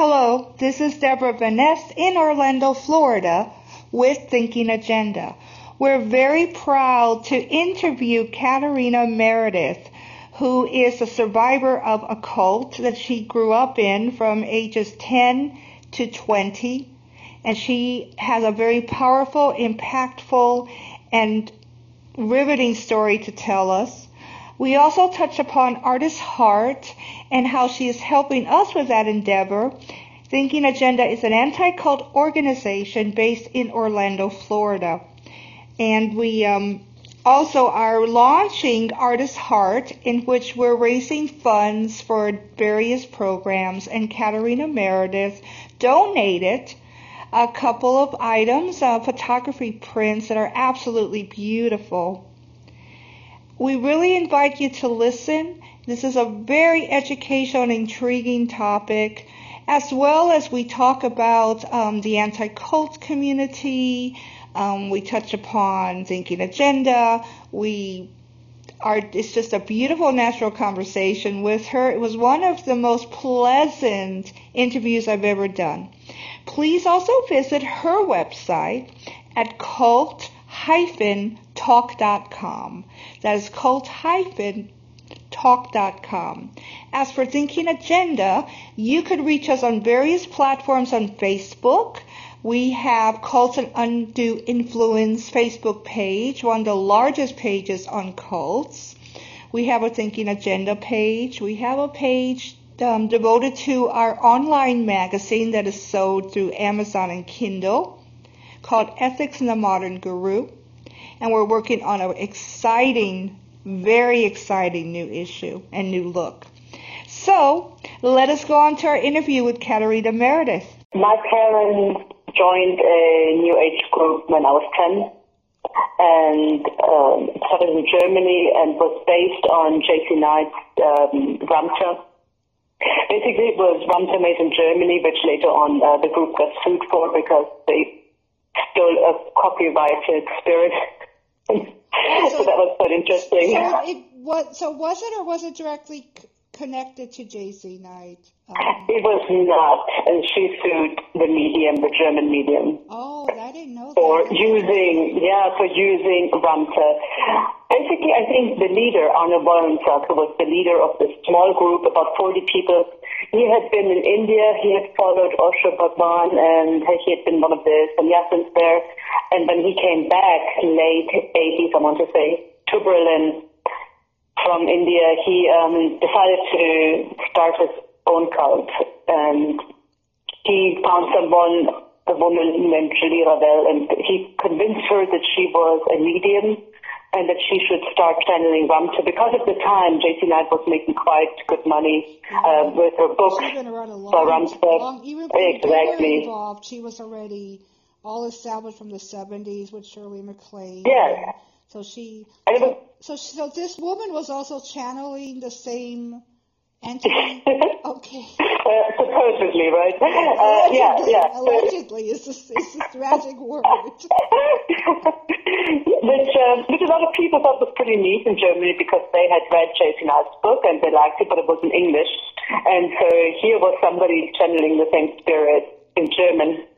Hello, this is Deborah Vaness in Orlando, Florida with Thinking Agenda. We're very proud to interview Katharina Meredith, who is a survivor of a cult that she grew up in from ages 10 to 20. And she has a very powerful, impactful, and riveting story to tell us. We also touch upon Artist Heart and how she is helping us with that endeavor. Thinking Agenda is an anti-cult organization based in Orlando, Florida. And we um, also are launching Artist Heart, in which we're raising funds for various programs. And Katharina Meredith donated a couple of items, uh, photography prints that are absolutely beautiful we really invite you to listen. This is a very educational and intriguing topic, as well as we talk about um, the anti-cult community. Um, we touch upon thinking agenda. We are, it's just a beautiful natural conversation with her. It was one of the most pleasant interviews I've ever done. Please also visit her website at cult talk.com. That is cult-talk.com. As for Thinking Agenda, you could reach us on various platforms on Facebook. We have Cults and Undue Influence Facebook page, one of the largest pages on cults. We have a Thinking Agenda page. We have a page um, devoted to our online magazine that is sold through Amazon and Kindle called Ethics in the Modern Guru and we're working on an exciting, very exciting new issue and new look. So let us go on to our interview with Katharina Meredith. My parents joined a New Age group when I was 10 and um, started in Germany and was based on JZ Knight's um, Ramtha. Basically, it was Ramtha made in Germany, which later on uh, the group got sued for because they stole a copyrighted spirit so, so, that was quite interesting. So it was, so was it or was it directly c- connected to JZ Knight? Um, it was not, and she sued the medium, the German medium. Oh, I didn't know that. for that. using, yeah, for using Ramtha. Basically, I think the leader, Arno Wollensak, who was the leader of this small group, about 40 people, he had been in India, he had followed Osho Bhagwan, and he had been one of the sannyasins there. And when he came back, late 80s, I want to say, to Berlin from India, he um, decided to start his own cult. And he found someone, a woman named Julie Ravel, and he convinced her that she was a medium and that she should start channeling Ramtha because at the time JZ Knight was making quite good money uh, with her books been around a long, for Ramtha. Long, even exactly. involved, she was already all established from the 70s with Shirley MacLaine. Yes. So she, so, so, so this woman was also channeling the same okay. Uh, supposedly, right? Uh, yeah, yeah. Allegedly is a, is a tragic word. which, uh, which a lot of people thought was pretty neat in Germany because they had read JZ Knight's book and they liked it, but it was in English. And so here was somebody channeling the same spirit in German,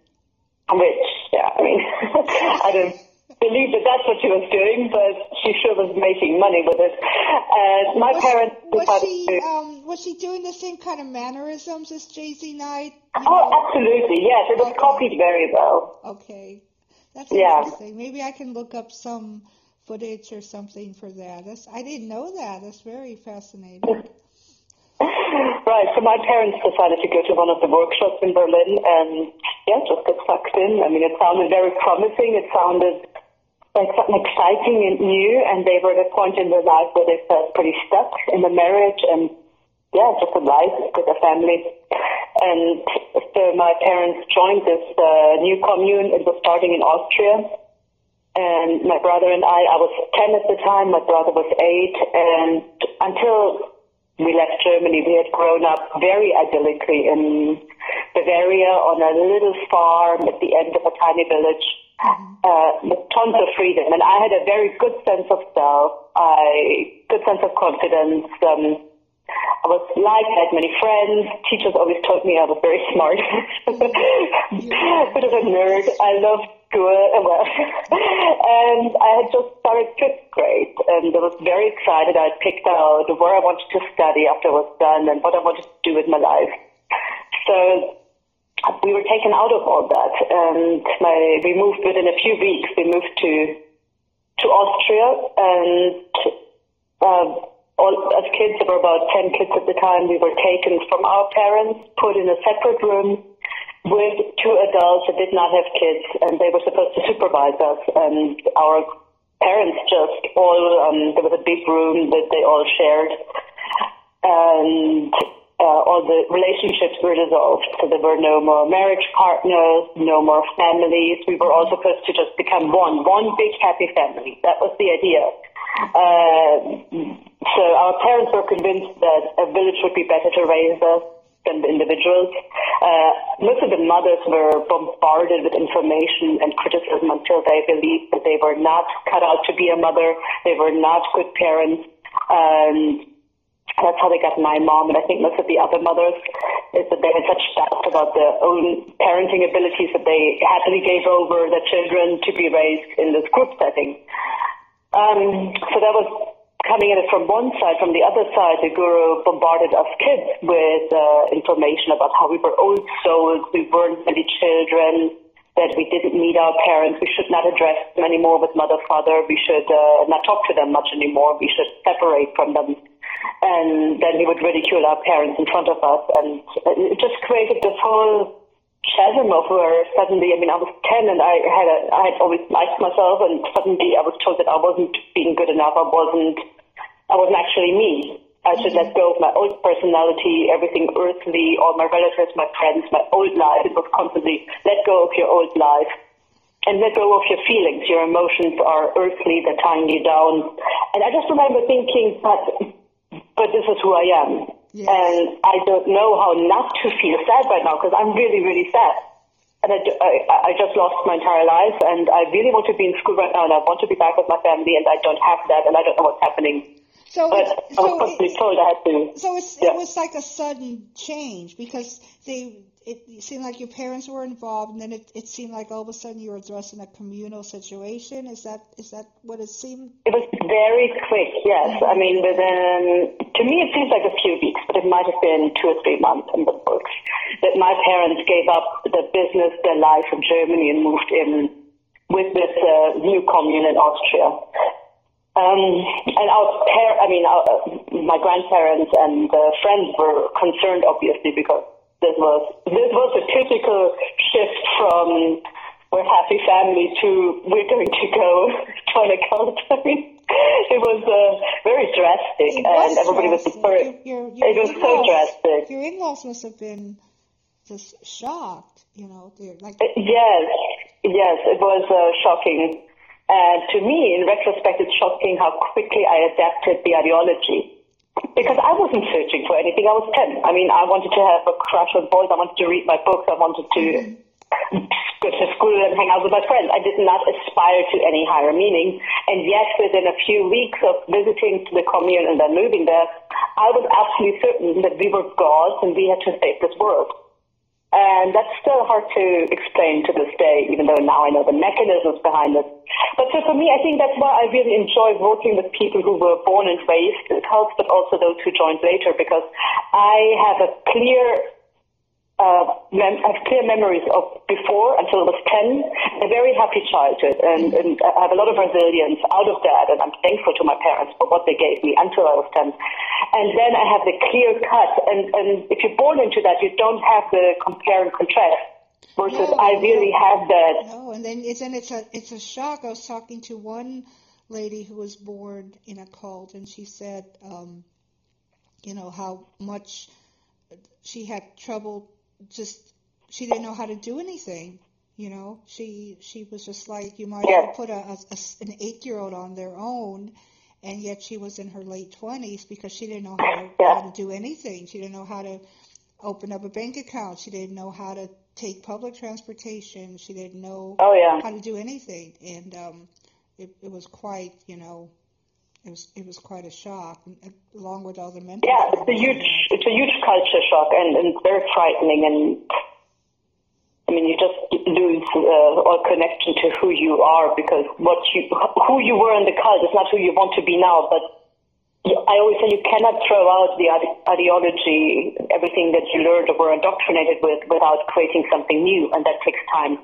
which, yeah, I mean, I don't believe that that's what she was doing, but she sure was making money with it. And my was, parents was she to, um, was she doing the same kind of mannerisms as JZ Knight? oh, know? absolutely, yes. It was okay. copied very well. Okay. That's yeah. interesting. Maybe I can look up some footage or something for that. That's, I didn't know that. That's very fascinating. right. So my parents decided to go to one of the workshops in Berlin and yeah, just get sucked in. I mean, it sounded very promising. It sounded like something exciting and new, and they were at a point in their life where they felt pretty stuck in the marriage and yeah, just a life with a family. And so my parents joined this uh, new commune. It was starting in Austria. And my brother and I, I was 10 at the time, my brother was 8, and until we left Germany, we had grown up very idyllically in Bavaria on a little farm at the end of a tiny village uh, with tons of freedom. And I had a very good sense of self, I good sense of confidence. Um, I was liked, I had many friends. Teachers always told me I was very smart. Bit of a nerd. I loved school. Well, and I had just started fifth grade and I was very excited. I picked out where I wanted to study after I was done and what I wanted to do with my life. So we were taken out of all that and my, we moved within a few weeks. We moved to, to Austria and, uh, all, as kids, there were about 10 kids at the time, we were taken from our parents, put in a separate room with two adults that did not have kids, and they were supposed to supervise us. And our parents just all, um, there was a big room that they all shared, and uh, all the relationships were dissolved. So there were no more marriage partners, no more families. We were all supposed to just become one, one big happy family. That was the idea. Uh, so our parents were convinced that a village would be better to raise us than the individuals. Uh, most of the mothers were bombarded with information and criticism until they believed that they were not cut out to be a mother, they were not good parents. And that's how they got my mom, and I think most of the other mothers is that they had such doubts about their own parenting abilities that they happily gave over their children to be raised in this group setting. Um, so that was coming at it from one side. From the other side, the guru bombarded us kids with uh, information about how we were old souls, we weren't really children, that we didn't need our parents, we should not address them anymore with mother, father, we should uh, not talk to them much anymore, we should separate from them. And then he would ridicule our parents in front of us, and it just created this whole chasm of where suddenly, I mean, I was 10 and I had a, I had always liked myself and suddenly I was told that I wasn't being good enough. I wasn't, I wasn't actually me. I should let go of my old personality, everything earthly, all my relatives, my friends, my old life. It was constantly let go of your old life and let go of your feelings. Your emotions are earthly, they're tying you down. And I just remember thinking, but, but this is who I am. Yes. And I don't know how not to feel sad right now because I'm really, really sad. And I, I, I just lost my entire life and I really want to be in school right now and I want to be back with my family and I don't have that and I don't know what's happening. So, but so I was constantly told I had to. So yeah. it was like a sudden change because they it seemed like your parents were involved, and then it, it seemed like all of a sudden you were addressing a communal situation. Is that is that what it seemed? It was very quick. Yes, I mean within to me it seems like a few weeks, but it might have been two or three months in the books that my parents gave up the business, their life in Germany, and moved in with this uh, new commune in Austria. Um, and our par- I mean, our, my grandparents and uh, friends were concerned, obviously, because this was this was a typical shift from we're happy family to we're going to go join a cult. I mean, it was uh, very drastic, it and everybody was surprised. Your, your, it was so drastic. Your in-laws must have been just shocked, you know. Like uh, yes, yes, it was uh, shocking. And to me, in retrospect, it's shocking how quickly I adapted the ideology because I wasn't searching for anything. I was 10. I mean, I wanted to have a crush on boys. I wanted to read my books. I wanted to mm-hmm. go to school and hang out with my friends. I did not aspire to any higher meaning. And yet, within a few weeks of visiting the commune and then moving there, I was absolutely certain that we were gods and we had to save this world. And that's still hard to explain to this day, even though now I know the mechanisms behind it. But so for me, I think that's why I really enjoy working with people who were born and raised in cults, but also those who joined later, because I have a clear uh, mem- I have clear memories of before until I was 10, a very happy childhood, and, and I have a lot of resilience out of that, and I'm thankful to my parents for what they gave me until I was 10. And then I have the clear cut, and, and if you're born into that, you don't have the compare and contrast. Versus, no, I really no, have that. No, and then it's and it's a it's a shock. I was talking to one lady who was born in a cult, and she said, um, you know, how much she had trouble just she didn't know how to do anything. You know, she she was just like you might yeah. put a, a, a an eight year old on their own, and yet she was in her late twenties because she didn't know how to, yeah. how to do anything. She didn't know how to open up a bank account. She didn't know how to take public transportation. She didn't know oh, yeah. how to do anything, and um, it, it was quite you know it was it was quite a shock, along with all the mental. Yeah, it's a huge it's a huge culture shock and, and very frightening and. I mean, you just lose uh, all connection to who you are because what you, who you were in the cult is not who you want to be now. But I always say you cannot throw out the ideology, everything that you learned or were indoctrinated with, without creating something new, and that takes time.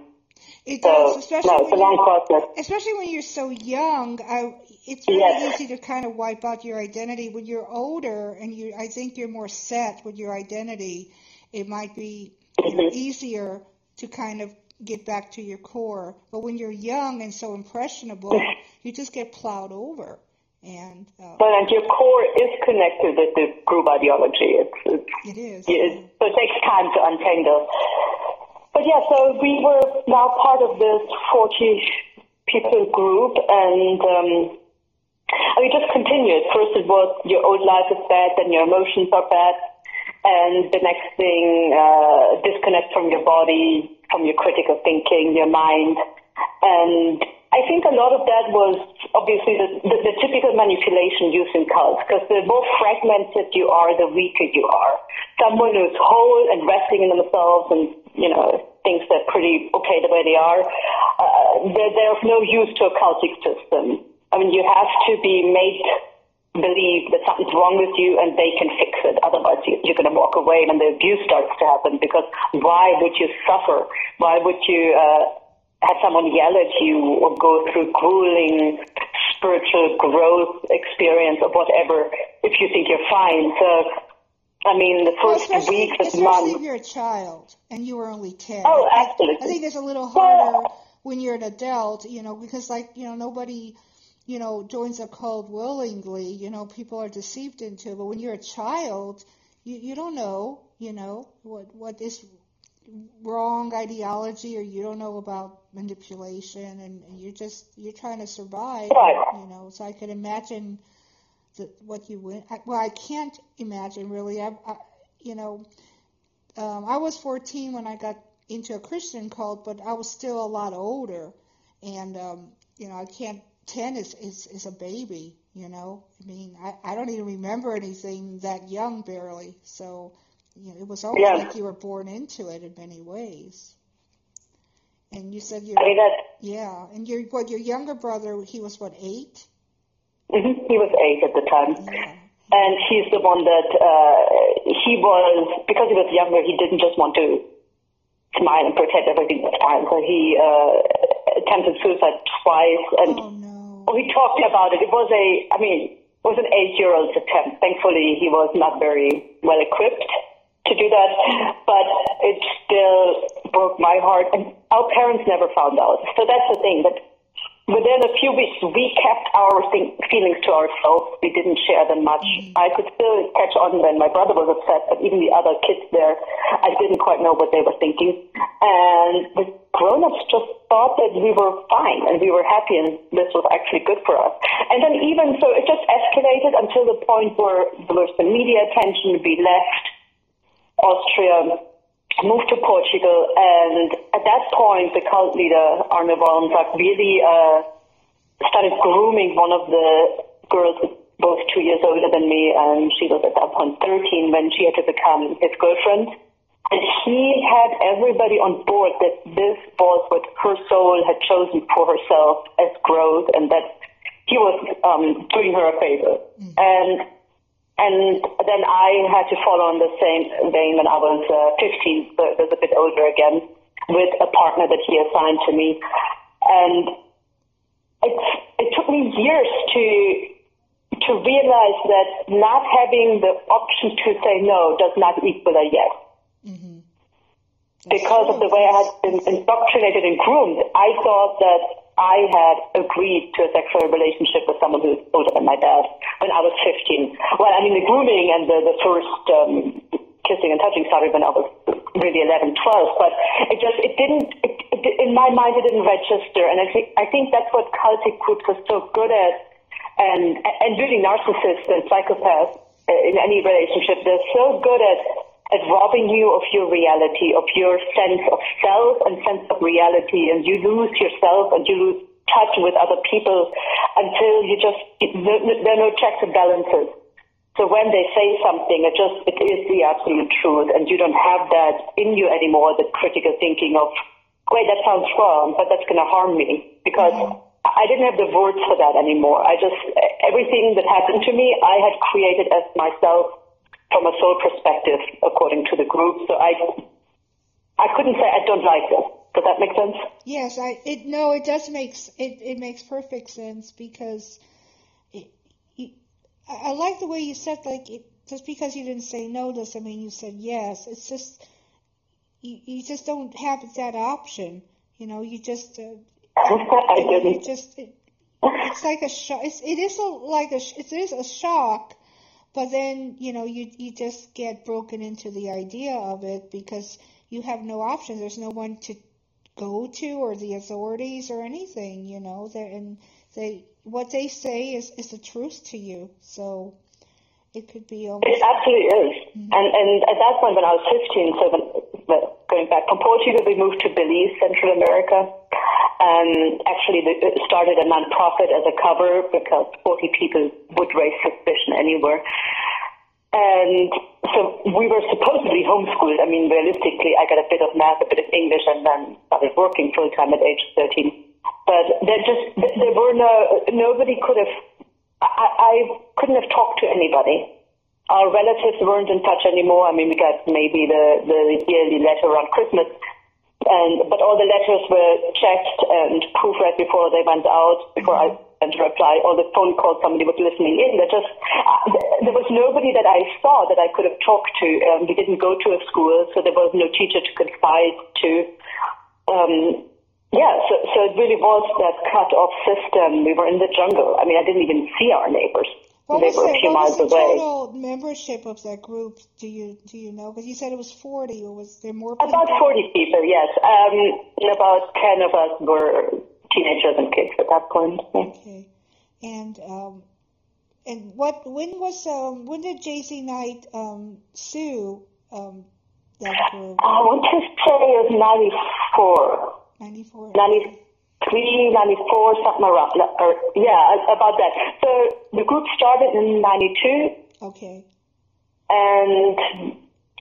It does, especially no, it's a long process. Especially when you're so young, I, it's really yes. easy to kind of wipe out your identity. When you're older and you, I think you're more set with your identity, it might be mm-hmm. easier to kind of get back to your core. But when you're young and so impressionable, you just get plowed over. And uh, but and your core is connected with the group ideology. It's, it's it is. It, so it takes time to untangle. But yeah, so we were now part of this 40 people group, and um, I mean, just continued. First, it was your old life is bad, then your emotions are bad, and the next thing, uh, disconnect from your body, from your critical thinking, your mind, and I think a lot of that was obviously the, the, the typical manipulation used in cults, because the more fragmented you are, the weaker you are. Someone who's whole and resting in themselves and you know, thinks they're pretty okay the way they are, uh, they're, they're of no use to a cultic system. I mean, you have to be made believe that something's wrong with you and they can fix it. Otherwise, you, you're going to walk away and the abuse starts to happen because why would you suffer? Why would you uh, have someone yell at you or go through grueling spiritual growth experience or whatever if you think you're fine? So I mean, the first well, weeks of especially months. if you're a child and you were only 10. Oh, absolutely. I think it's a little harder when you're an adult, you know, because, like, you know, nobody, you know, joins a cult willingly. You know, people are deceived into it. But when you're a child, you, you don't know, you know, what, what is wrong ideology or you don't know about manipulation and, and you're just, you're trying to survive. Right. You know, so I could imagine – the, what you went. I, well, I can't imagine really. I, I you know, um, I was 14 when I got into a Christian cult, but I was still a lot older, and um, you know, I can't. 10 is, is is a baby. You know, I mean, I, I don't even remember anything that young barely. So, you know, it was almost yeah. like you were born into it in many ways. And you said you I mean, yeah, and your what your younger brother he was what eight? Mm-hmm. He was eight at the time. And he's the one that uh, he was, because he was younger, he didn't just want to smile and pretend everything was fine. So he uh, attempted suicide twice. And oh, no. well, he talked about it. It was a, I mean, it was an eight-year-old's attempt. Thankfully, he was not very well equipped to do that, but it still broke my heart. And our parents never found out. So that's the thing. But Within a few weeks, we kept our feelings to ourselves. We didn't share them much. Mm-hmm. I could still catch on when my brother was upset, but even the other kids there, I didn't quite know what they were thinking. And the grown-ups just thought that we were fine and we were happy and this was actually good for us. And then even so, it just escalated until the point where there was the media attention. We left Austria moved to Portugal, and at that point, the cult leader, Arne really uh, started grooming one of the girls both two years older than me, and she was at that point 13 when she had to become his girlfriend. And he had everybody on board that this was what her soul had chosen for herself as growth, and that he was um, doing her a favor. Mm-hmm. And and then I had to follow in the same vein when I was uh, 15, but was a bit older again, with a partner that he assigned to me. And it, it took me years to to realize that not having the option to say no does not equal a yes. Mm-hmm. Because of the way I had been indoctrinated and groomed, I thought that I had agreed to a sexual relationship with someone who was older than my dad when I was 15. Well, I mean, the grooming and the, the first um, kissing and touching started when I was really 11, 12, but it just, it didn't, it, it, in my mind, it didn't register. And I think, I think that's what cultic groups are so good at. And, and really narcissists and psychopaths uh, in any relationship, they're so good at at robbing you of your reality, of your sense of self and sense of reality, and you lose yourself and you lose touch with other people until you just there are no checks and balances. So when they say something, it just it is the absolute truth, and you don't have that in you anymore. The critical thinking of, "Wait, that sounds wrong, but that's going to harm me," because mm-hmm. I didn't have the words for that anymore. I just everything that happened to me, I had created as myself from a soul perspective, according to the group. So I, I couldn't say I don't like this. Does that make sense? Yes, I. It no, it does make it. It makes perfect sense because it, I, I like the way you said like it, just because you didn't say no doesn't mean you said yes. It's just you, you just don't have that option. You know, you just uh, I didn't. You just it, it's like a shock. It's, it is a, like a it is a shock, but then you know you you just get broken into the idea of it because you have no option. There's no one to go to or the authorities or anything. You know, they and they what they say is, is the truth to you. So it could be almost. It absolutely is. Mm-hmm. And, and at that point, when I was 15, so when, going back from Portugal, we moved to Belize, Central America. And actually, started a non-profit as a cover because 40 people would raise suspicion anywhere. And so we were supposedly homeschooled. I mean, realistically, I got a bit of math, a bit of English, and then started working full time at age 13. But there just there were no nobody could have I, I couldn't have talked to anybody. Our relatives weren't in touch anymore. I mean, we got maybe the the yearly letter around Christmas, and but all the letters were checked and proofread before they went out. Before I sent a reply, all the phone calls somebody was listening in. There just there was nobody that I saw that I could have talked to. Um, we didn't go to a school, so there was no teacher to confide to. Um, yeah, so, so it really was that cut off system. We were in the jungle. I mean, I didn't even see our neighbors. What was the, what was the away. total membership of that group? Do you do you know? Because you said it was forty, or was there more? People? About forty people, yes. Um, about ten of us were teenagers and kids at that point. Okay, and um, and what? When was um? When did JZ Knight um sue um that group? I want to say it was ninety four. 94. 93, 94, something around, or, yeah, about that. So the group started in 92. Okay. And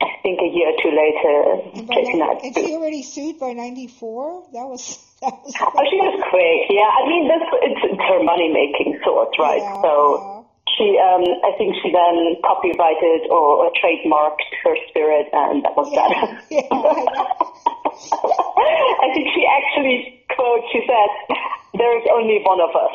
I think a year or two later, and, by, and she already sued by 94? That was, that was Oh, she was quick, yeah. I mean, this, it's, it's her money making source, right? Yeah, so yeah. she, um, I think she then copyrighted or, or trademarked her spirit, and that was Yeah, that. yeah, I think she actually quote. She said, "There is only one of us."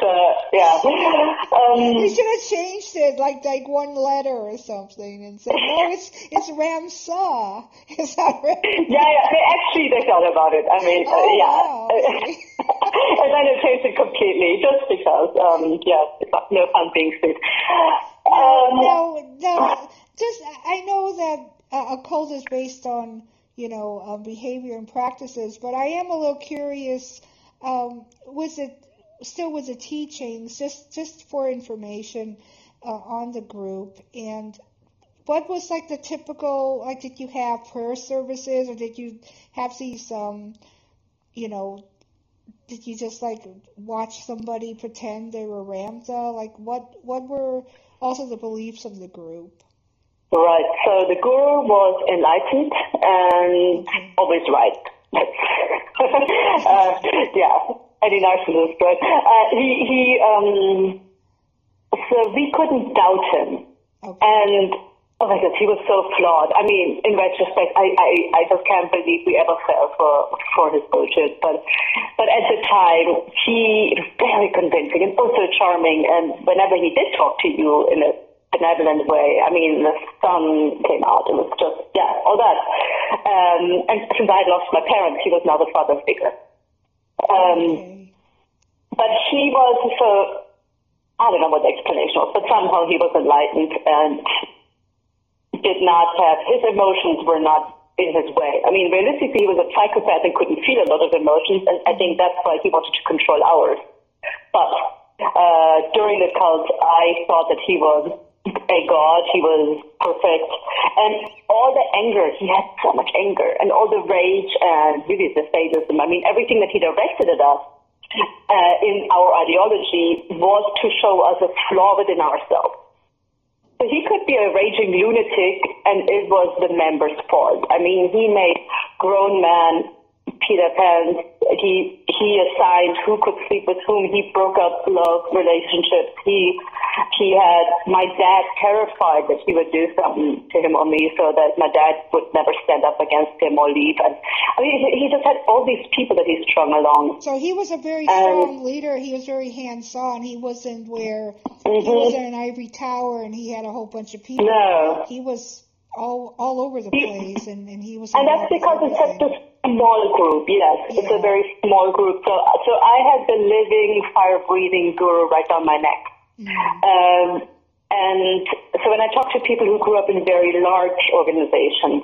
So yeah, um, You should have changed it like like one letter or something and said, no, it's it's Ramsa. Is that right? yeah, yeah. They actually they thought about it. I mean, uh, Oh, yeah. wow. And then it changed it completely, just because. Um, yeah, no fun being sued. Um, no, no, just I know that uh, a cult is based on you know uh, behavior and practices, but I am a little curious. Um, was it still with the teachings, just just for information uh, on the group and. What was like the typical like did you have prayer services or did you have these um you know did you just like watch somebody pretend they were Ramtha? Like what what were also the beliefs of the group? Right. So the guru was enlightened and Okay. always right. uh, yeah, Eddie Narcissus, right? Uh, he he. Um, so we couldn't doubt him, Okay. and oh my God, he was so flawed. I mean, in retrospect, I I, I just can't believe we ever fell for for his bullshit. But but at the time, he was very convincing and also charming. And whenever he did talk to you in a benevolent way. I mean, the sun came out. It was just, yeah, all that. Um, and since I had lost my parents, he was now the father figure. Um, okay. but he was so, I don't know what the explanation was, but somehow he was enlightened and did not have, his emotions were not in his way. I mean, realistically, he was a psychopath and couldn't feel a lot of emotions, and I think that's why he wanted to control ours. But uh, during the cult, I thought that he was a god. He was perfect, and all the anger. He had so much anger, and all the rage and really the sadism. I mean, everything that he directed at us uh, in our ideology was to show us a flaw within ourselves. So he could be a raging lunatic, and it was the members' fault. I mean, he made grown men Peter Pan. He he assigned who could sleep with whom. He broke up love relationships. He he had my dad terrified that he would do something to him or me, so that my dad would never stand up against him or leave. And I mean, he, he just had all these people that he strung along. So he was a very strong leader. He was very hands-on. He wasn't where mm-hmm. he was in an ivory tower and he had a whole bunch of people. No, he was all all over the place, and, and he was. And that's because it's such a small group. Yes, yeah. it's a very small group. So so I had the living, fire breathing guru right on my neck. Mm. Um, and so when I talk to people who grew up in very large organizations,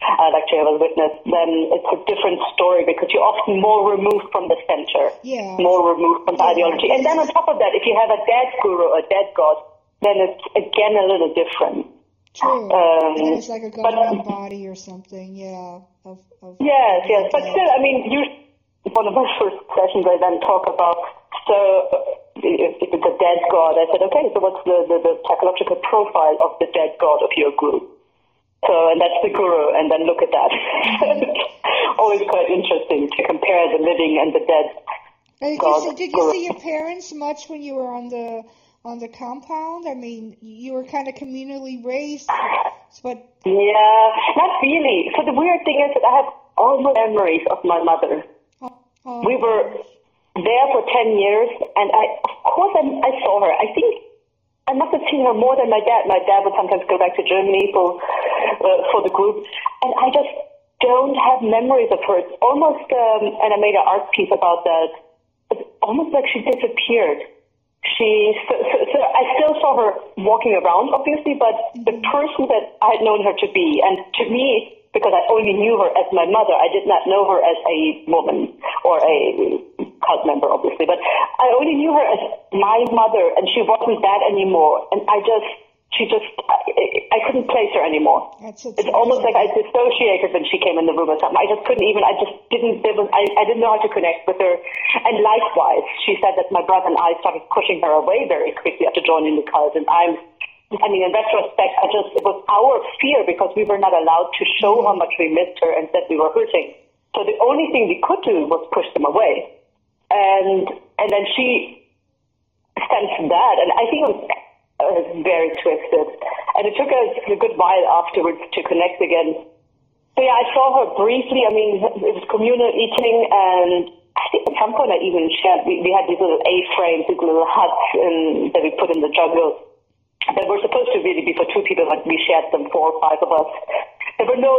uh, like Jehovah's Witness, then it's a different story because you're often more removed from the center, yeah. more removed from the yeah. ideology. And then on top of that, if you have a dead guru, a dead god, then it's again a little different. True. Um, and it's like a governing body or something, yeah. Of, of yes, yes. But still, I mean, you, one of my first sessions I then talk about, so if, if it's a dead god, I said, okay, so what's the, the, the psychological profile of the dead god of your group? So, and that's the guru, and then look at that. Always quite interesting to compare the living and the dead. Uh, did you, see, did you see your parents much when you were on the on the compound? I mean, you were kind of communally raised, but yeah, not really. So the weird thing is that I have all my memories of my mother. Oh, oh, we were there for ten years, and I, of course, I, I saw her. I think I must have seen her more than my dad. My dad would sometimes go back to Germany for uh, for the group, and I just don't have memories of her. It's almost, um, and I made an art piece about that. It's almost like she disappeared she so, so, so, I still saw her walking around, obviously, but the person that I had known her to be, and to me, because I only knew her as my mother, I did not know her as a woman or a cult member, obviously, but I only knew her as my mother, and she wasn't that anymore, and I just she just I, I couldn't place her anymore. That's it's almost like I dissociated when she came in the room or something. I just couldn't even. I just didn't. There was. I, I didn't know how to connect with her. And likewise, she said that my brother and I started pushing her away very quickly after joining the cult. And I'm. I mean, in retrospect, I just it was our fear because we were not allowed to show mm-hmm. how much we missed her and that we were hurting. So the only thing we could do was push them away. And and then she sensed that, and I think it was was very twisted. And it took us a good while afterwards to connect again. So yeah, I saw her briefly. I mean, it was communal eating, and I think at some point I even shared. We, we had these little A-frames, these little huts in, that we put in the jungle that were supposed to really be for two people, but we shared them four or five of us. There were no,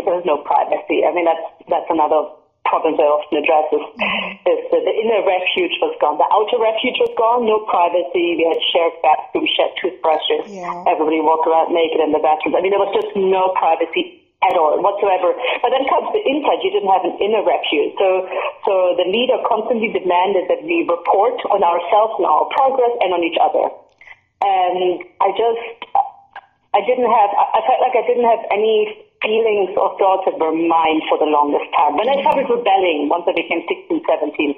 there was no privacy. I mean, that's that's another problems I often address is, mm-hmm. is that the inner refuge was gone. The outer refuge was gone, no privacy. We had shared bathrooms, shared toothbrushes. Yeah. Everybody walked around naked in the bathrooms. I mean, there was just no privacy at all whatsoever. But then comes the inside. You didn't have an inner refuge. So, so the leader constantly demanded that we report on ourselves and our progress and on each other. And I just, I didn't have, I felt like I didn't have any feelings or thoughts that were mine for the longest time. When I started rebelling, once I became 16, 17,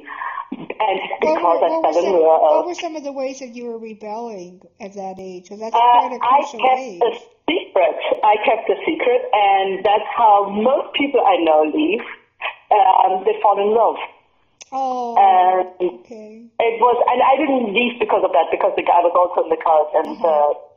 and because what were, I fell in love. What were some of the ways that you were rebelling at that age? Because that's uh, quite a crucial I kept age. a secret. I kept a secret, and that's how most people I know leave. Um, they fall in love. Oh, and okay. It was, and I didn't leave because of that, because the guy was also in the cult, and uh-huh. uh,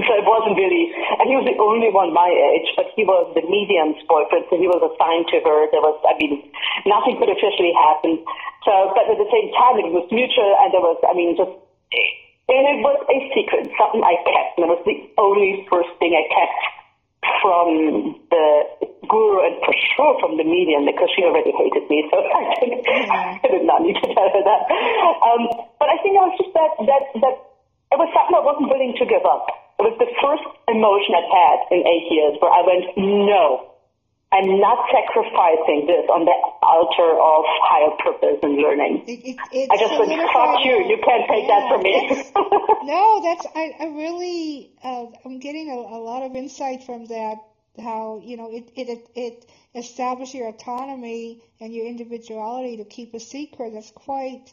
so it wasn't really, and he was the only one my age, but he was the medium's boyfriend, so he was assigned to her. There was, I mean, nothing could officially happen. So, but at the same time, it was mutual, and there was, I mean, just, and it was a secret, something I kept, and it was the only first thing I kept from the guru and for sure from the medium because she already hated me, so I did, I did not need to tell her that. Um, but I think I was just that, that, that, it was something I wasn't willing to give up. It was the first emotion I'd had in eight years where I went, no, I'm not sacrificing this on the altar of higher purpose and learning. It, it, I just would fuck you. You can't take yeah, that from me. that's- no, that's I, I really uh, I'm getting a, a lot of insight from that. How you know it it it, it establishes your autonomy and your individuality to keep a secret. That's quite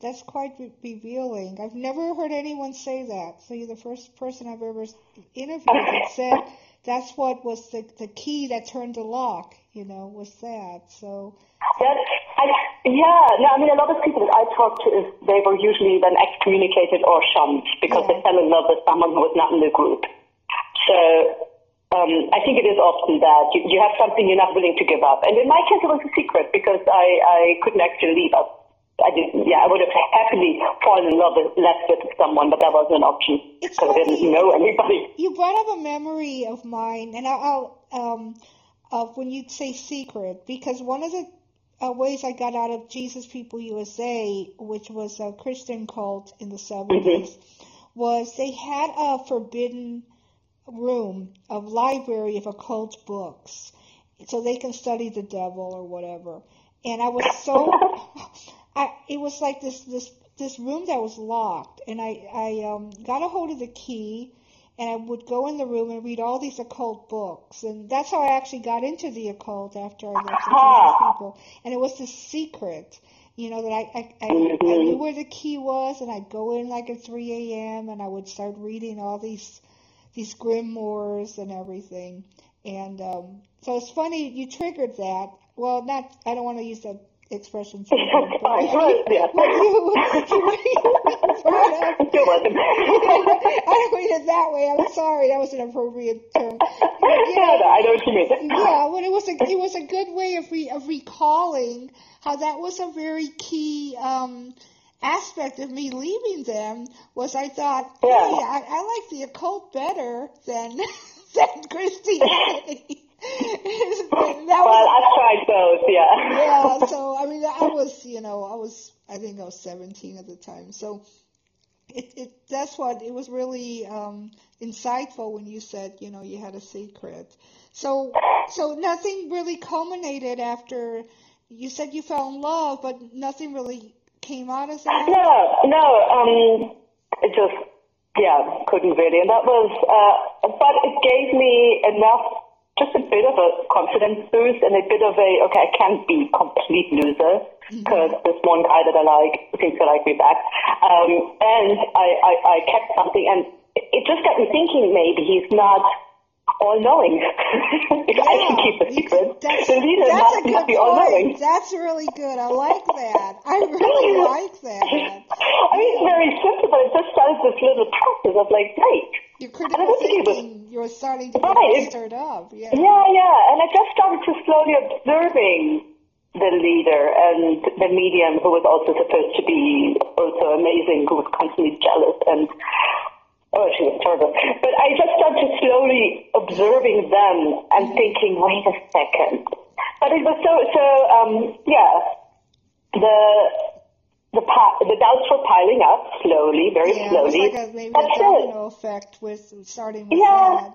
that's quite revealing. I've never heard anyone say that. So you're the first person I've ever interviewed that said that's what was the the key that turned the lock. You know, was that so. That, I, yeah, no, I mean, a lot of people that I talk to, they were usually then excommunicated or shunned because Yeah. they fell in love with someone who was not in the group. So um, I think it is often that you, you have something you're not willing to give up. And in my case, it was a secret because I, I couldn't actually leave. I, I didn't, yeah, I would have happily fallen in love with, left with someone, but that wasn't an option because I didn't know anybody. You brought up a memory of mine, and I'll, um, of when you say secret, because one of the uh, ways I got out of Jesus People USA, which was a Christian cult in the 70s, was they had a forbidden room a library of occult books, so they can study the devil or whatever. And I was so, I it was like this this this room that was locked, and I I um, got a hold of the key, and I would go in the room and read all these occult books, and that's how I actually got into the occult after I left the Jesus people, and it was this secret. You know that I I, I, I knew where the key was, and I'd go in like at 3 a.m. and I would start reading all these these grimoires and everything. And um, so it's funny you triggered that. Well, not I don't want to use that expression. triggered, but Fine, right, yeah. when you, you brought up You're. I don't mean it that way. I'm sorry. That was an appropriate term. Yeah, I know what you mean. yeah, but it was a it was a good way of re, of recalling how that was a very key um, aspect of me leaving them. Was I thought, Yeah. hey, I, I like the occult better than than Christianity. Well, I've tried both, yeah. yeah. So I mean, I was you know I was I think I was 17 at the time. So it, it that's what it was really um, insightful when you said you know you had a secret. So so nothing really culminated after you said you fell in love, but nothing really came out of that. No, no, um, it just, yeah, couldn't really. And that was, uh, but it gave me enough, just a bit of a confidence boost and a bit of a, okay, I can't be complete loser because this one guy that I like seems to like me back. Um, and I, I, I kept something and it just got me thinking maybe he's not all knowing. if I can keep a secret, could- that's, the leader that's must, must be all knowing. That's really good. I like that. I really like that. I mean, it's very simple, but it just started this little process of like, wait, Your critical don't think it thinking, you're starting to get Right, stirred up. Yeah. yeah, yeah, and I just started to slowly observing the leader and the medium who was also supposed to be also amazing, who was constantly jealous and oh, she was terrible. But I just started slowly observing them and thinking, wait a second. But it was so so um yeah, the the pi- the doubts were piling up slowly, very Yeah, slowly. it's like a, maybe a That's it. domino effect with starting with Yeah. that.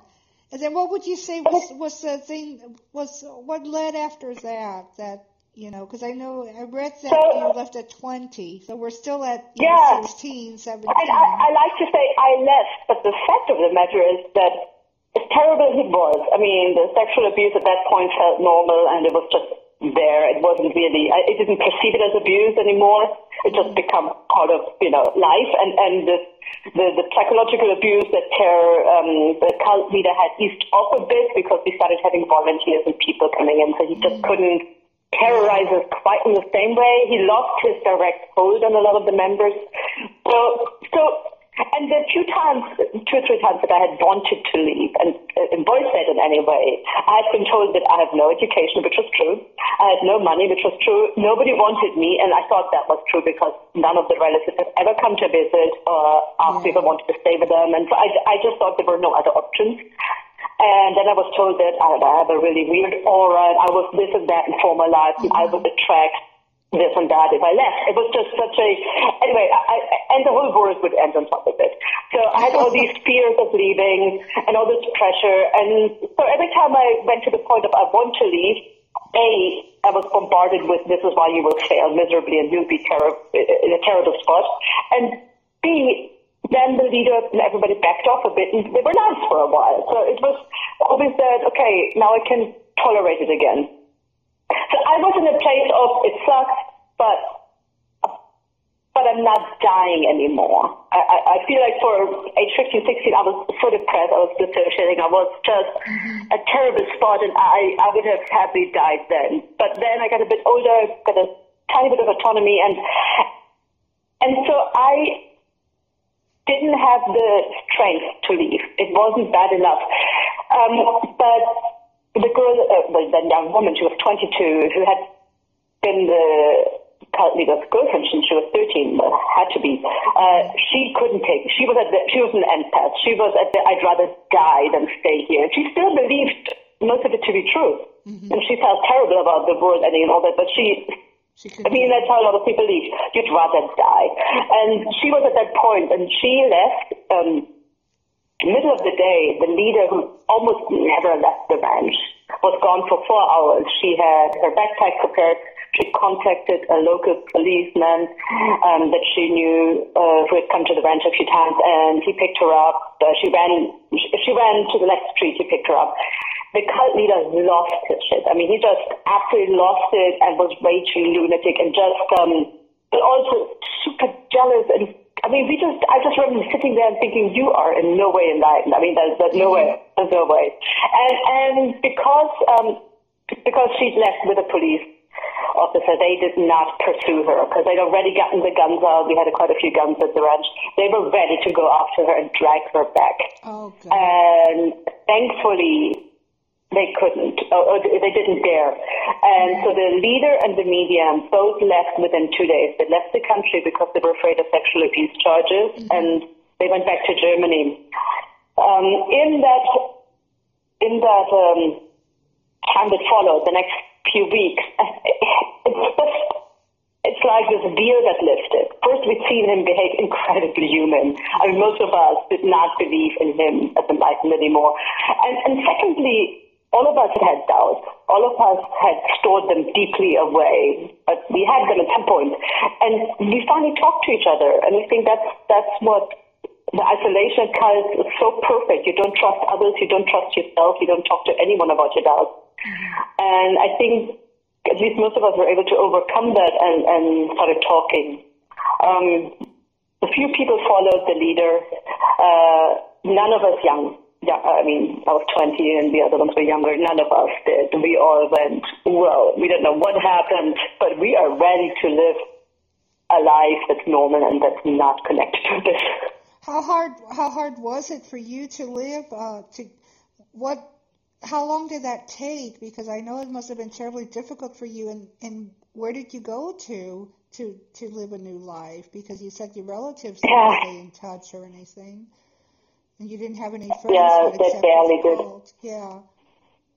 And then what would you say was was the thing was what led after that that you know because I know I read that So- you left at 20 so we're still at Yeah. know, 16 17 And I, I like to say I left, but the fact of the matter is that as terrible as it was, I mean, the sexual abuse at that point felt normal and it was just there. It wasn't really, I, I didn't perceive it as abuse anymore. It just became part of, you know, life. And, and the, the, the psychological abuse that terror, um, the cult leader had eased off a bit because we started having volunteers and people coming in. So he just couldn't terrorize us quite in the same way. He lost his direct hold on a lot of the members. So, so, and the few times, two or three times that I had wanted to leave, and, uh, and voiced that in any way, I had been told that I have no education, which was true. I had no money, which was true. Nobody wanted me, and I thought that was true because none of the relatives had ever come to visit or asked me if I wanted to stay with them. And so I, I just thought there were no other options. And then I was told that I, I have a really weird aura, and I was this and that in former life, and I would attract this and that if I left. It was just such a anyway, I, I, and the whole world would end on top of it. So I had all these fears of leaving and all this pressure. And so every time I went to the point of I want to leave, A, I was bombarded with this is why you will fail miserably and you'll be ter- in a terrible spot. And B, then the leader and everybody backed off a bit and they were nice for a while. So it was always that, okay, now I can tolerate it again. So I was in a place of it sucks, but but I'm not dying anymore. I, I, I feel like for age 15, 16, I was so depressed. I was dissociating. I was just mm-hmm. a terrible spot, and I, I would have happily died then. But then I got a bit older, got a tiny bit of autonomy, and and so I didn't have the strength to leave. It wasn't bad enough. Um, but the girl, uh, the, the young woman, she was 22, who had been the currently the girlfriend since she was 13, but had to be. Uh, she couldn't take. She was at the. She was an empath. She was at the. I'd rather die than stay here. She still believed most of it to be true, mm-hmm. and she felt terrible about the world and all that. But she. She I mean, that's how a lot of people leave. You'd rather die. And she was at that point, and she left. Um, middle of the day, the leader who almost never left the ranch was gone for four hours. She had her backpack prepared she contacted a local policeman um, that she knew uh, who had come to the ranch a few times, and he picked her up. Uh, she ran. She ran to the next street. He picked her up. The cult leader lost his shit. I mean, he just absolutely lost it and was raging lunatic and just, um, but also super jealous and I mean, we just, I just remember sitting there and thinking, you are in no way in enlightened. I mean, there's, there's no way, there's no way. And, and because, um, because she's left with the police, officer, they did not pursue her because they'd already gotten the guns out. We had quite a few guns at the ranch. They were ready to go after her and drag her back. Oh, God. And thankfully, they couldn't, or, they didn't dare. And so the leader and the medium both left within two days. They left the country because they were afraid of sexual abuse charges, mm-hmm. and they went back to Germany. Um, in that, in that um, time that followed, the next few weeks, it's just, it's like this veil that lifted. First, we'd seen him behave incredibly human. I mean, most of us did not believe in him as enlightened anymore. And, and secondly, all of us had doubts. All of us had stored them deeply away, but we had them at some point. And we finally talked to each other, and I think that's that's what the isolation cult is so perfect. You don't trust others, you don't trust yourself, you don't talk to anyone about your doubts. And I think at least most of us were able to overcome that and, and started talking. Um, a few people followed the leader, uh, none of us young. Yeah, I mean, I was 20 and the other ones were younger. None of us did. We all went, well, we don't know what happened, but we are ready to live a life that's normal and that's not connected to this. How hard, how hard was it for you to live, uh, to, what how long did that take? Because I know it must have been terribly difficult for you. And, and where did you go to to to live a new life? Because you said your relatives didn't stay in touch or anything, and you didn't have any friends. Yeah, they barely did. Yeah.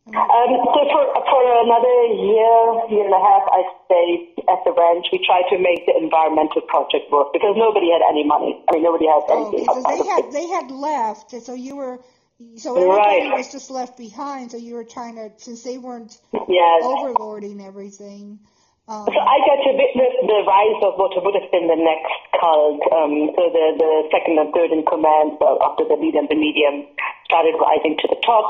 Um, so for for another year, year and a half, I stayed at the ranch. We tried to make the environmental project work because nobody had any money. I mean, nobody had anything. Oh, so they had they had left, so you were so everybody right. was just left behind. So you were trying to, since they weren't yes. overlording everything. Um, so I got to witness the rise of what would have been the next cult. Um, so the, the second and third in command, so after the lead and the medium, started rising to the top.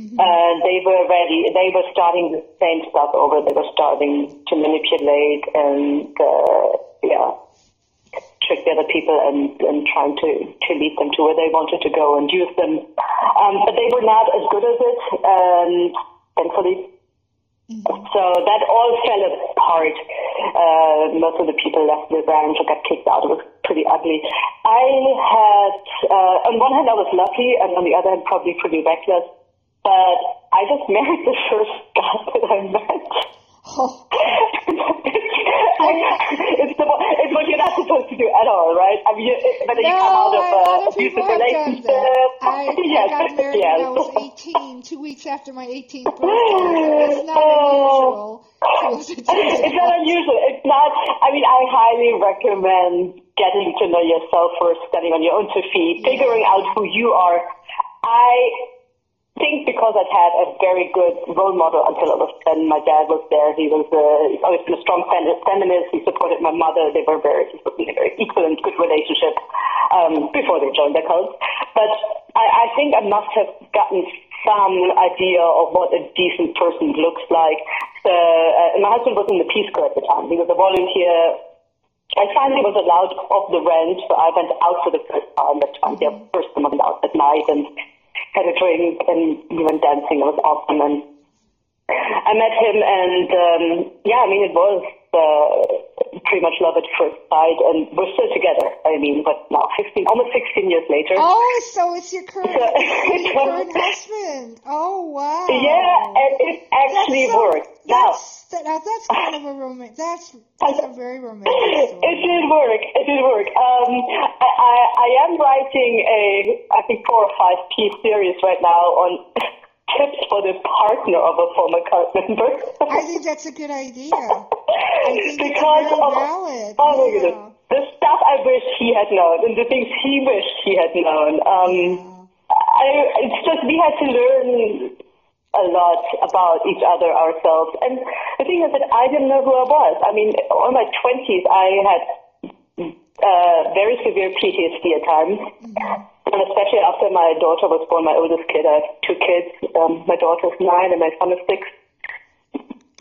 Mm-hmm. And they were ready. They were starting the same stuff over. They were starting to manipulate and uh, yeah, trick the other people and, and trying to, to lead them to where they wanted to go and use them. Um, but they were not as good as it, and thankfully. Mm-hmm. So that all fell apart. Uh, most of the people left the ranch or got kicked out. It was pretty ugly. I had, uh, on one hand, I was lucky, and on the other hand, probably pretty reckless. But I just married the first guy that I met. Oh. it's, the, it's what you're not supposed to do at all, right? I mean, whether no, you come out of uh, abusive relationship. I, yes. I got married yes. when I was 18, two weeks after my 18th birthday. it's not unusual. it's not unusual. It's not. I mean, I highly recommend getting to know yourself first, standing on your own two feet, figuring out who you are. I think because I've had a very good role model until I was 10. My dad was there. He was uh, he's always been a strong feminist. He supported my mother. They were very, it was a very equal and good relationship um, before they joined the cult. But I, I think I must have gotten some idea of what a decent person looks like. So, uh, my husband was in the Peace Corps at the time. He was a volunteer I finally was allowed off the rent, so I went out for the first time. That time, the first time I went out at night and had a drink and we went dancing. It was awesome. And I met him and, um, yeah, I mean, it was, uh, pretty much love at first sight and we're still together. I mean, but now 15, almost 16 years later. Oh, so it's your current, so, your current husband. Oh, wow. Yeah, and it actually so, worked. Now, that, now that's kind of a romantic, that's, that's a very romantic story. It did work. It did work. Um, I, I, I am writing a, I think four or five piece series right now on tips for the partner of a former cult member. I think that's a good idea. I think because it's very valid. Oh my yeah. goodness. The stuff I wish he had known and the things he wished he had known. Um, yeah. I, it's just we had to learn a lot about each other ourselves. And the thing is that I didn't know who I was. I mean, all my 20s, I had uh, very severe PTSD at times. Mm-hmm. And especially after my daughter was born, my oldest kid, I have two kids. Um, my daughter's nine and my son is six.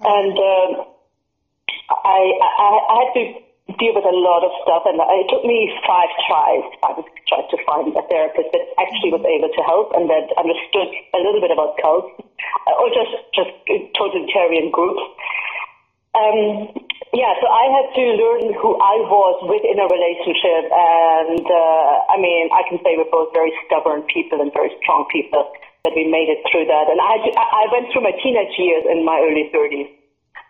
And um, I, I, I had to deal with a lot of stuff, and it took me five tries. I was trying to find a therapist that actually was able to help and that understood a little bit about cults uh, or just just totalitarian groups. Um, yeah, so I had to learn who I was within a relationship, and uh, I mean, I can say we're both very stubborn people and very strong people that we made it through that. And I, I went through my teenage years in my early 30s,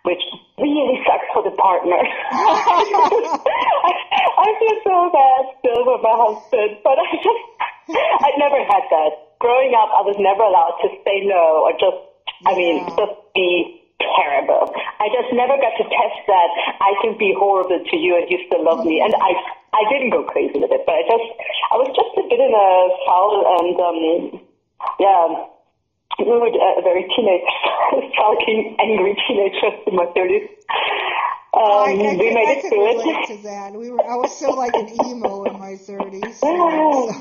which really sucks for the partner. I, I feel so bad still with my husband, but I just, I never had that. Growing up, I was never allowed to say no or just, I mean, just be terrible. I just never got to test that I can be horrible to you and you still love me. And I I didn't go crazy with it, but I just I was just a bit in a foul and um yeah a very teenage, sulking, angry teenager in my thirties. Um, I, I we made I it could relate to that. We were, I was still like an emo in my thirties. So,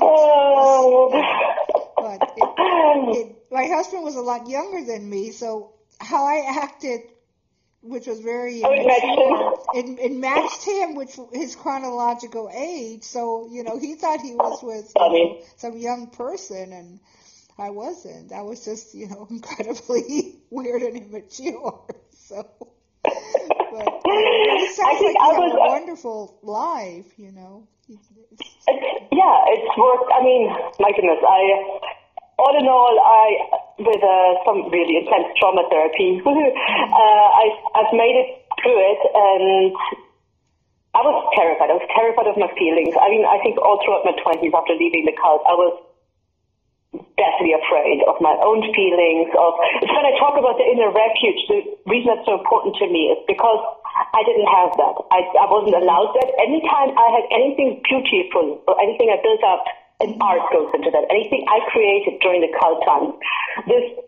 oh. but it, it, my husband was a lot younger than me, so how I acted, which was very oh, immature, it, it matched him with his chronological age. So you know, he thought he was with you know, some young person, and I wasn't. I was just you know incredibly weird and immature. So. But it sounds like you have a wonderful life, you know. It's, yeah, it's worked. I mean, my goodness, I all in all, I with uh, some really intense trauma therapy, uh, I, I've made it through it, and I was terrified. I was terrified of my feelings. I mean, I think all throughout my twenties, after leaving the cult, I was deathly afraid of my own feelings. Of when I talk about the inner refuge. The reason that's so important to me is because I didn't have that. I, I wasn't allowed that. Anytime I had anything beautiful or anything I built up and art goes into that. Anything I created during the cult time, this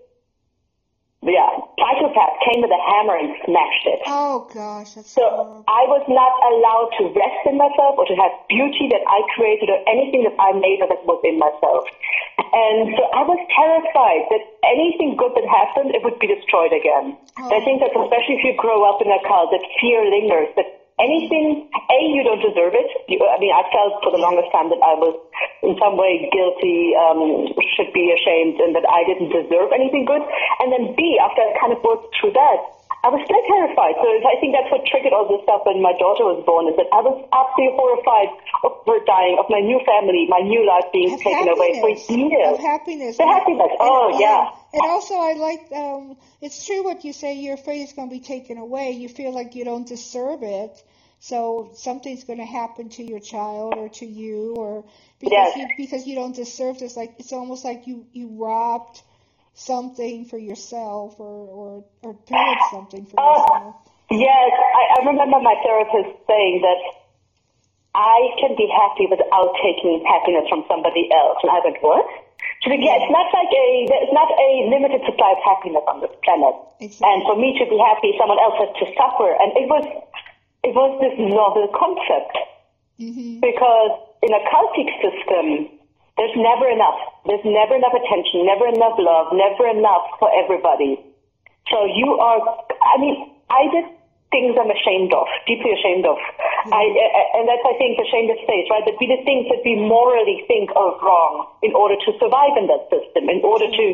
yeah, psychopath came with a hammer and smashed it. Oh gosh, that's so horrible. I was not allowed to rest in myself or to have beauty that I created or anything that I made that was in myself. And so I was terrified that anything good that happened, it would be destroyed again. Oh. I think that especially if you grow up in a cult, that fear lingers, that anything, A, you don't deserve it. You, I mean, I felt for the longest time that I was in some way guilty, um, should be ashamed, and that I didn't deserve anything good. And then B, after I kind of worked through that, I was still terrified. So I think that's what triggered all this stuff when my daughter was born, is that I was absolutely horrified of her dying, of my new family, my new life being of taken away for years. Of happiness. The happiness. Oh, and, yeah. And also, I like, um, it's true what you say, your faith is going to be taken away. You feel like you don't deserve it. So something's going to happen to your child or to you, or because yes. you, because you don't deserve this. Like it's almost like you you robbed something for yourself, or or or paid something for uh, yourself. Yes, I, I remember my therapist saying that I can be happy without taking happiness from somebody else. And I went, what? So yeah, it's not like a there's not a limited supply of happiness on this planet. Exactly. And for me to be happy, someone else has to suffer. And it was it was this novel concept hmm because in a cultic system, there's never enough. There's never enough attention, never enough love, never enough for everybody. So you are. I mean, I did things I'm ashamed of, deeply ashamed of. Mm-hmm. I, I- and that's, I think, the shameless face, right? That we did things that we morally think are wrong in order to survive in that system, in order to,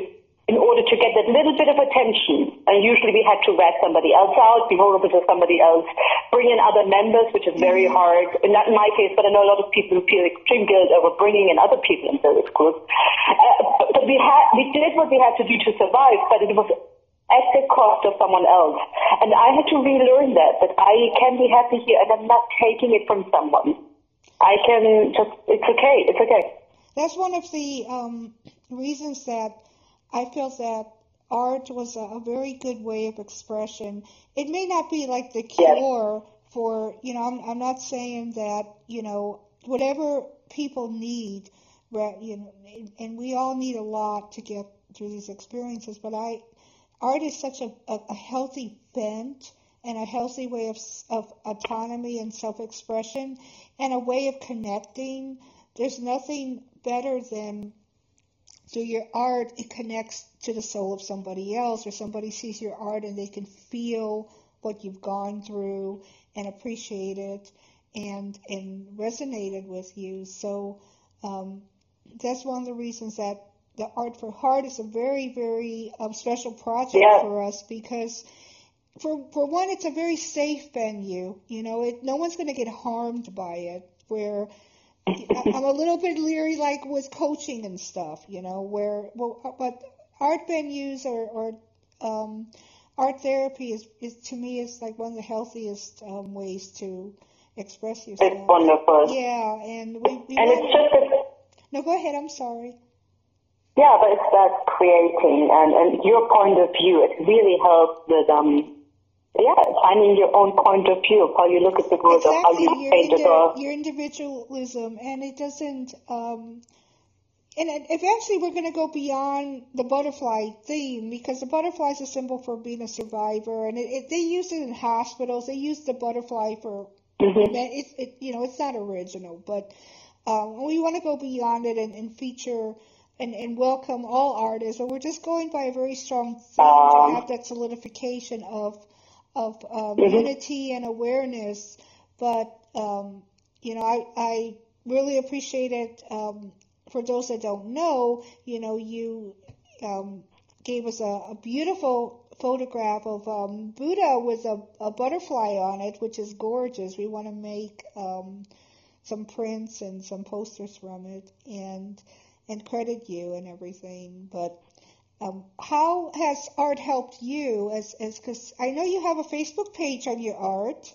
in order to get that little bit of attention. And usually we had to rat somebody else out, be horrible to somebody else, bring in other members, which is very hard. Not in my case, but I know a lot of people who feel extreme guilt over bringing in other people into this group. Uh, but we had, we did what we had to do to survive, but it was at the cost of someone else. And I had to relearn that, that I can be happy here and I'm not taking it from someone. I can just, it's okay, it's okay. That's one of the um, reasons that I felt that art was a, a very good way of expression. It may not be like the Yes. cure for, you know, I'm, I'm not saying that, you know, whatever people need, right, you know, and- and we all need a lot to get through these experiences, but I, art is such a, a, a healthy bent and a healthy way of, of autonomy and self-expression and a way of connecting. There's nothing better than through your art, it connects to the soul of somebody else, or somebody sees your art and they can feel what you've gone through and appreciate it and and resonated with you. So um, that's one of the reasons that the Art for Heart is a very, very um, special project Yeah. for us because for for one, it's a very safe venue. You know, it no one's going to get harmed by it. Where I'm a little bit leery, like with coaching and stuff. You know, where well, but art venues or or um, art therapy is, is to me is like one of the healthiest um, ways to express yourself. It's wonderful. Yeah, and we, we And it's just that, no, go ahead. I'm sorry. yeah, but it's that creating and, and your point of view. It really helps with, um, yeah, finding your own point of view how you look at the world, of how you your, paint it indi- off. your individualism, and it doesn't. Um, and eventually, we're going to go beyond the butterfly theme because the butterfly is a symbol for being a survivor, and it, it, they use it in hospitals. They use the butterfly for. Mhm. It's it, you know, it's not original, but um, we want to go beyond it and, and feature. And, and welcome all artists, and we're just going by a very strong theme Um. to have that solidification of of um, Mhm. unity and awareness. But um, you know, I I really appreciate it. Um, for those that don't know, you know, you um, gave us a, a beautiful photograph of um, Buddha with a, a butterfly on it, which is gorgeous. We want to make um, some prints and some posters from it, and and credit you and everything. But um, how has art helped you? As as because I know you have a Facebook page on your art,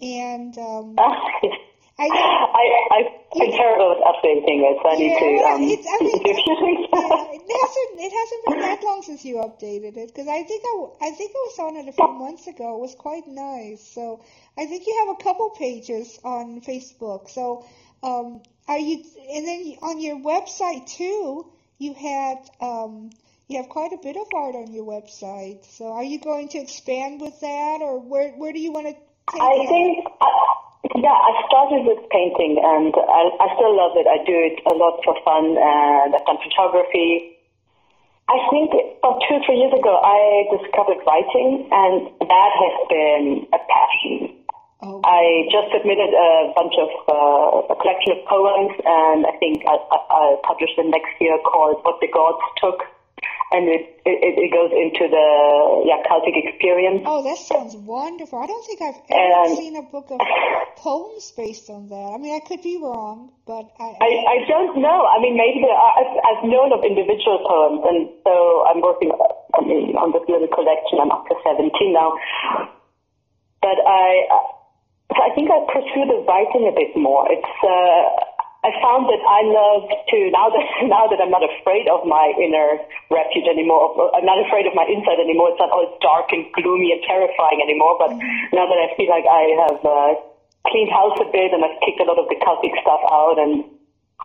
and um, I know. I, I've been terrible at updating it, so I need to Yeah, um, it's- I mean, do a few things. Yeah, it hasn't it hasn't been that long since you updated it because I think I, I think I was on it a few months ago. It was quite nice. So I think you have a couple pages on Facebook. So um, are you? And then on your website too, you had um, you have quite a bit of art on your website. So are you going to expand with that, or where where do you want to take I it? think, uh, yeah, I started with painting and I, I still love it. I do it a lot for fun and I've done photography. I think about two or three years ago I discovered writing and that has been a passion. Oh, I just submitted a bunch of, uh, a collection of poems and I think I, I, I'll publish them next year called What the Gods Took. And it, it, it goes into the, yeah, cultic experience. Oh, that sounds wonderful. I don't think I've ever And- seen a book of poems based on that. I mean, I could be wrong, but I, I, I don't know. I mean, maybe there are, I've, I've known of individual poems, and so I'm working I mean, on this little collection. I'm up to 17 now. But I, I think I pursue the writing a bit more. It's, uh, I found that I love to, now that, now that I'm not afraid of my inner refuge anymore, I'm not afraid of my inside anymore. It's not all dark and gloomy and terrifying anymore, but now that I feel like I have, uh, cleaned house a bit and I've kicked a lot of the cultic stuff out and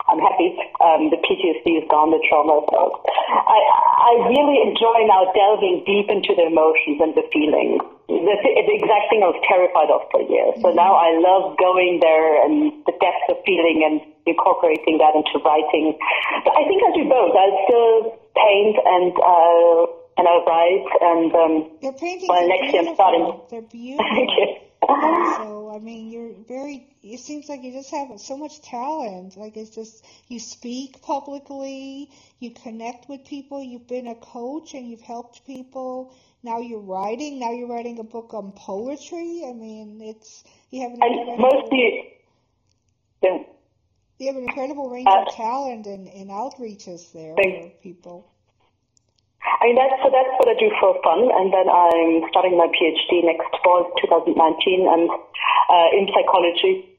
I'm happy. Um, the PTSD is gone, the trauma is out. I, I really enjoy now delving deep into the emotions and the feelings. The, the exact thing I was terrified of for years. So now I love going there and the depth of feeling and incorporating that into writing. But I think I do both. I still paint and uh, and I write and um, Your paintings well, are next year I'm beautiful. starting. They're beautiful. Thank you. So I mean, you're very. It seems like you just have so much talent. Like it's just you speak publicly, you connect with people. You've been a coach and you've helped people. Now you're writing. Now you're writing a book on poetry. I mean, it's you have an And mostly, yeah. You have an incredible range Uh, of talent and, and outreaches there for people. I mean, that's, so that's what I do for fun, and then I'm starting my PhD next fall, 2019, and uh, in psychology.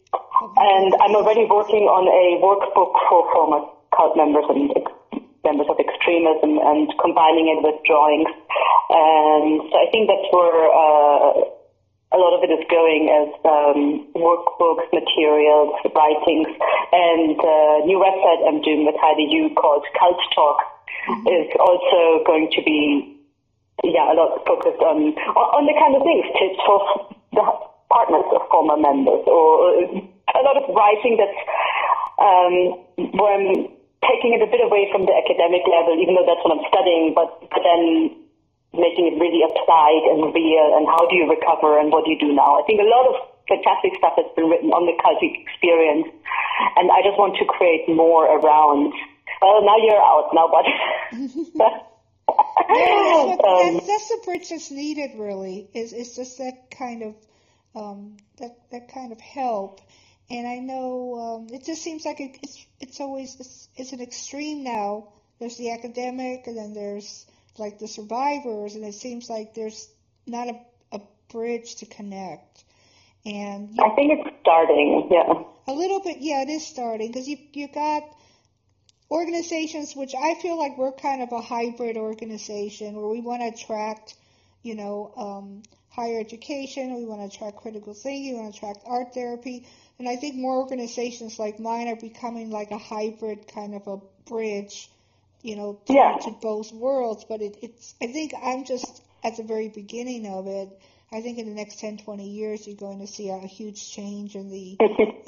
And I'm already working on a workbook for former cult members and ex- members of extremism, and combining it with drawings. And so I think that's where uh, a lot of it is going as um, workbooks, materials, writings, and uh, new website I'm doing with Heidi Yu called Cult Talk is also going to be yeah a lot focused on on on the kind of things tips for the partners of former members or a lot of writing that's um, where I'm taking it a bit away from the academic level, even though that's what I'm studying, but, but then making it really applied and real and how do you recover and what do you do now. I think a lot of fantastic stuff has been written on the cultic experience and I just want to create more around well now you're out now but Yeah, that's, um, that's, that's the bridge that's needed, really. Is is just that kind of um, that that kind of help. And I know um, it just seems like it, it's it's always it's, it's an extreme now. There's the academic, and then there's like the survivors, and it seems like there's not a, a bridge to connect. And you, I think it's starting, yeah. a little bit, yeah, it is starting because you you got organizations which I feel like we're kind of a hybrid organization where we want to attract, you know, um, higher education, we want to attract critical thinking, we want to attract art therapy, and I think more organizations like mine are becoming like a hybrid kind of a bridge, you know, to, Yeah. to both worlds. But it, it's I think I'm just at the very beginning of it. I think in the next 10, 20 years, you're going to see a, huge change in the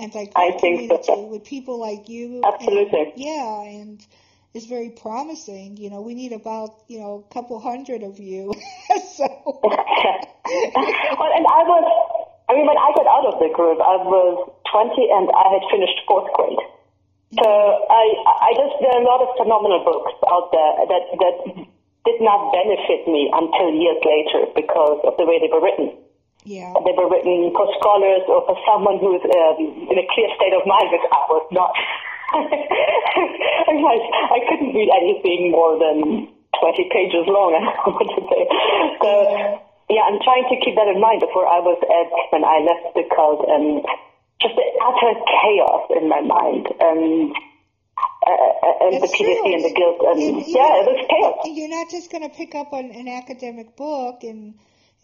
anti I think so. community with people like you. Absolutely. And, yeah, and it's very promising. You know, we need about, you know, a couple hundred of you. so, well, and I was, I mean, when I got out of the group, I was 20 and I had finished fourth grade. So I, I just, there are a lot of phenomenal books out there that, that did not benefit me until years later because of the way they were written. yeah. They were written for scholars or for someone who's um, in a clear state of mind, which I was not. I, I, I couldn't read anything more than 20 pages long, I want to say. So, yeah, I'm trying to keep that in mind before I was at, when I left the cult, and just the utter chaos in my mind. And, uh, and the It's true. PTSD and the guilt. And, yeah, know, it was chaos. you're not just going to pick up on an academic book and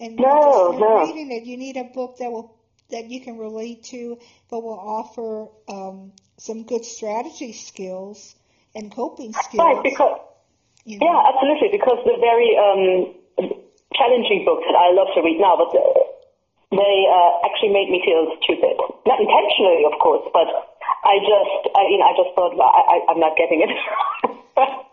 and No, no. reading it. You need a book that will that you can relate to, but will offer um, some good strategy skills and coping skills. Right, because you know? Yeah, absolutely. Because the very um, challenging books that I love to read now, but uh, they uh, actually made me feel stupid. Not intentionally, of course, but I just, I mean, I just thought, well, I, I, I'm not getting it.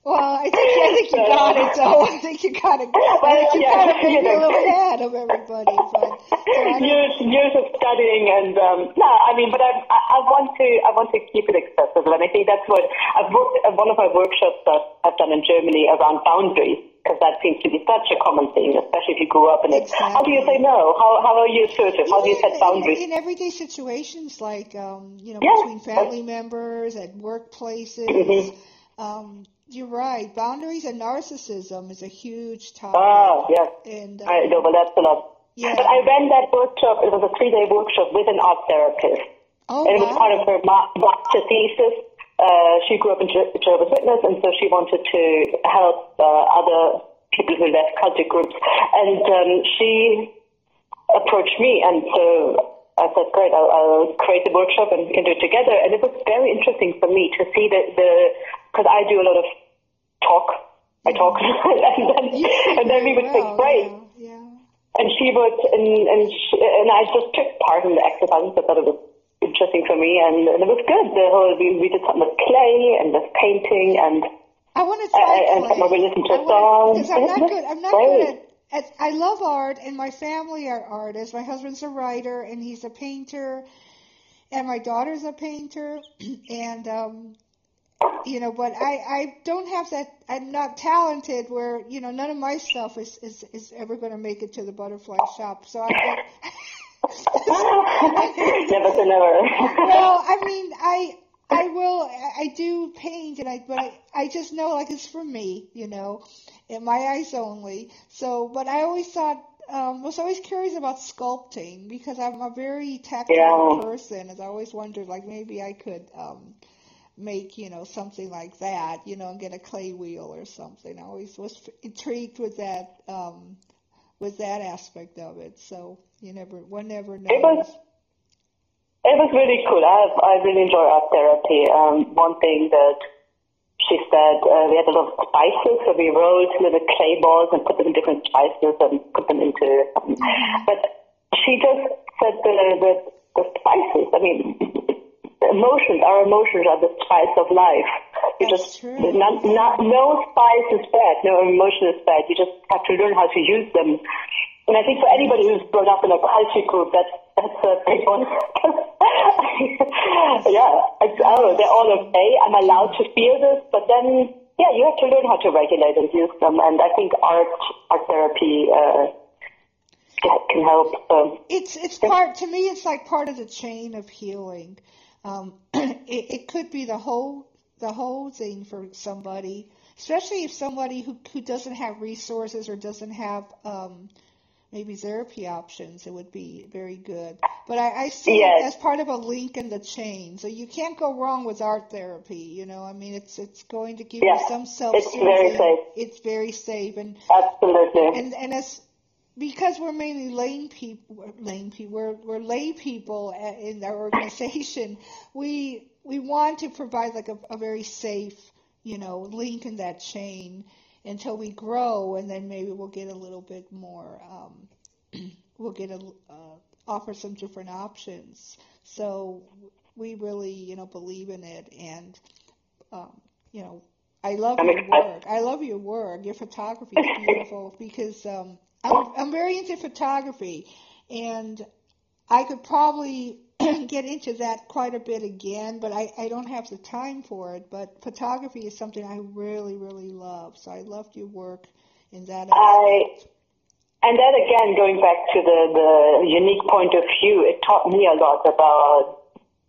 Well, I think I think you got it, though. I think you got it. I think you yeah, kind of you know. a little ahead of everybody. But so years, years of studying, and um, no, I mean, but I, I, I want to, I want to keep it accessible, and I think that's what I've worked one of my workshops that I've done in Germany around boundaries, because that seems to be such a common thing, especially if you grew up in it. How do you say no? How, how are you assertive? How do you set boundaries? In, in everyday situations, like um, you know, Yeah. between family members, at workplaces. Mhm. Um, you're right. Boundaries and narcissism is a huge topic. Oh, yes. And um, I know, but that's a lot. Yeah. But I ran that workshop. It was a three-day workshop with an art therapist, oh and it was wow. part of her ma- master thesis. Uh, she grew up in Jehovah's Witness, and so she wanted to help uh, other people who left cultic groups. And um, she approached me, and so I said, great, I'll, I'll create the workshop and we can do it together. And it was very interesting for me to see the, the because I do a lot of talk. I talk, and then, and then we would take breaks. Yeah, yeah. And she would, and and she, and I just took part in the exercises. I thought it was interesting for me, and, and it was good. The whole we, we did something with clay and with painting, and I want to try uh, and clay. we listened to a song. I'm It not good. I'm not great. good at, at. I love art, and my family are artists. My husband's a writer, and he's a painter, and my daughter's a painter, and um, you know, but I I don't have that. I'm not talented. Where you know, none of my stuff is is is ever going to make it to the butterfly shop. So I. never say never. well, I mean, I I will I do paint and I but I, I just know like it's for me, you know, in my eyes only. So, but I always thought um was always curious about sculpting because I'm a very tactile Yeah. person. As I always wondered, like maybe I could um make you know something like that, you know, and get a clay wheel or something. I always was intrigued with that um with that aspect of it. So you never one never knows. It was it was really cool. I I really enjoy art therapy. Um, one thing that she said uh, we had a lot of spices, so we rolled little clay balls and put them in different spices and put them into. Um, but she just said the the, the spices. I mean, emotions. Our emotions are the spice of life. You That's just true. not not no spice is bad. No emotion is bad. You just have to learn how to use them. And I think for anybody who's grown up in a culture group, that's that's a big one. yeah, it's, oh, they're all okay. I'm allowed to feel this, but then yeah, you have to learn how to regulate and use them. And I think art art therapy uh, can can help. So It's it's part to me. It's like part of the chain of healing. Um, it, it could be the whole the whole thing for somebody, especially if somebody who who doesn't have resources or doesn't have um, maybe therapy options. It would be very good. But I, I see it as part of a link in the chain. So you can't go wrong with art therapy. You know, I mean, it's it's going to give Yeah, you some self it's very safe. It's very safe and absolutely. and and as because we're mainly lame people, lame people, we're we're lay people in our organization. We we want to provide like a, a very safe, you know, link in that chain until we grow, and then maybe we'll get a little bit more. Um, we'll get a uh, offer some different options. So we really, you know, believe in it, and um, you know, I love your work. I love your work. Your photography is beautiful because um, I'm very into photography, and I could probably get into that quite a bit again, but I, I don't have the time for it. But photography is something I really, really love. So I loved your work in that I. And then again, going back to the, the unique point of view, it taught me a lot about,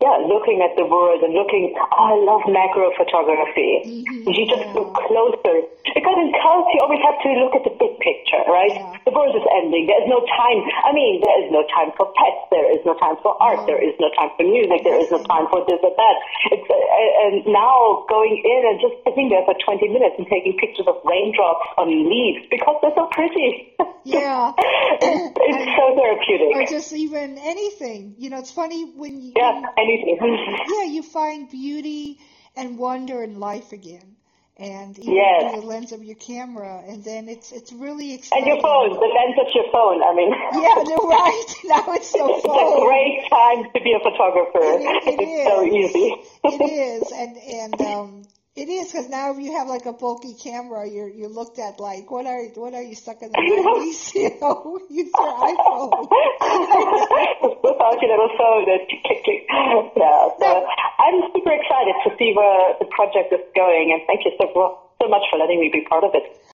yeah, looking at the world and looking, oh, I love macro photography. Mhm, You just yeah. look closer. Because in cults, you always have to look at the big picture, right? Yeah. The world is ending. There's no time. I mean, there is no time for pets. There is no time for art. No. There is no time for music. There is no time for this or that. It's, uh, and now going in and just sitting there for 20 minutes and taking pictures of raindrops on leaves because they're so pretty. Yeah. it's, it's so therapeutic. or just even anything. You know, it's funny when you, yeah, anything. yeah, you find beauty and wonder in life again. And even Yes. through the lens of your camera, and then it's it's really And your phone, the lens of your phone. I mean, Yeah, you're right. Now it's so it's a great time to be a photographer. It- it it's so easy it is and and um, it is because now if you have like a bulky camera, you're you're looked at like what are what are you stuck in the nineties? You know, use your iPhone. Without your little phone, that click, click. Yeah, so I'm super excited to see where the project is going, and thank you so, so much for letting me be part of it.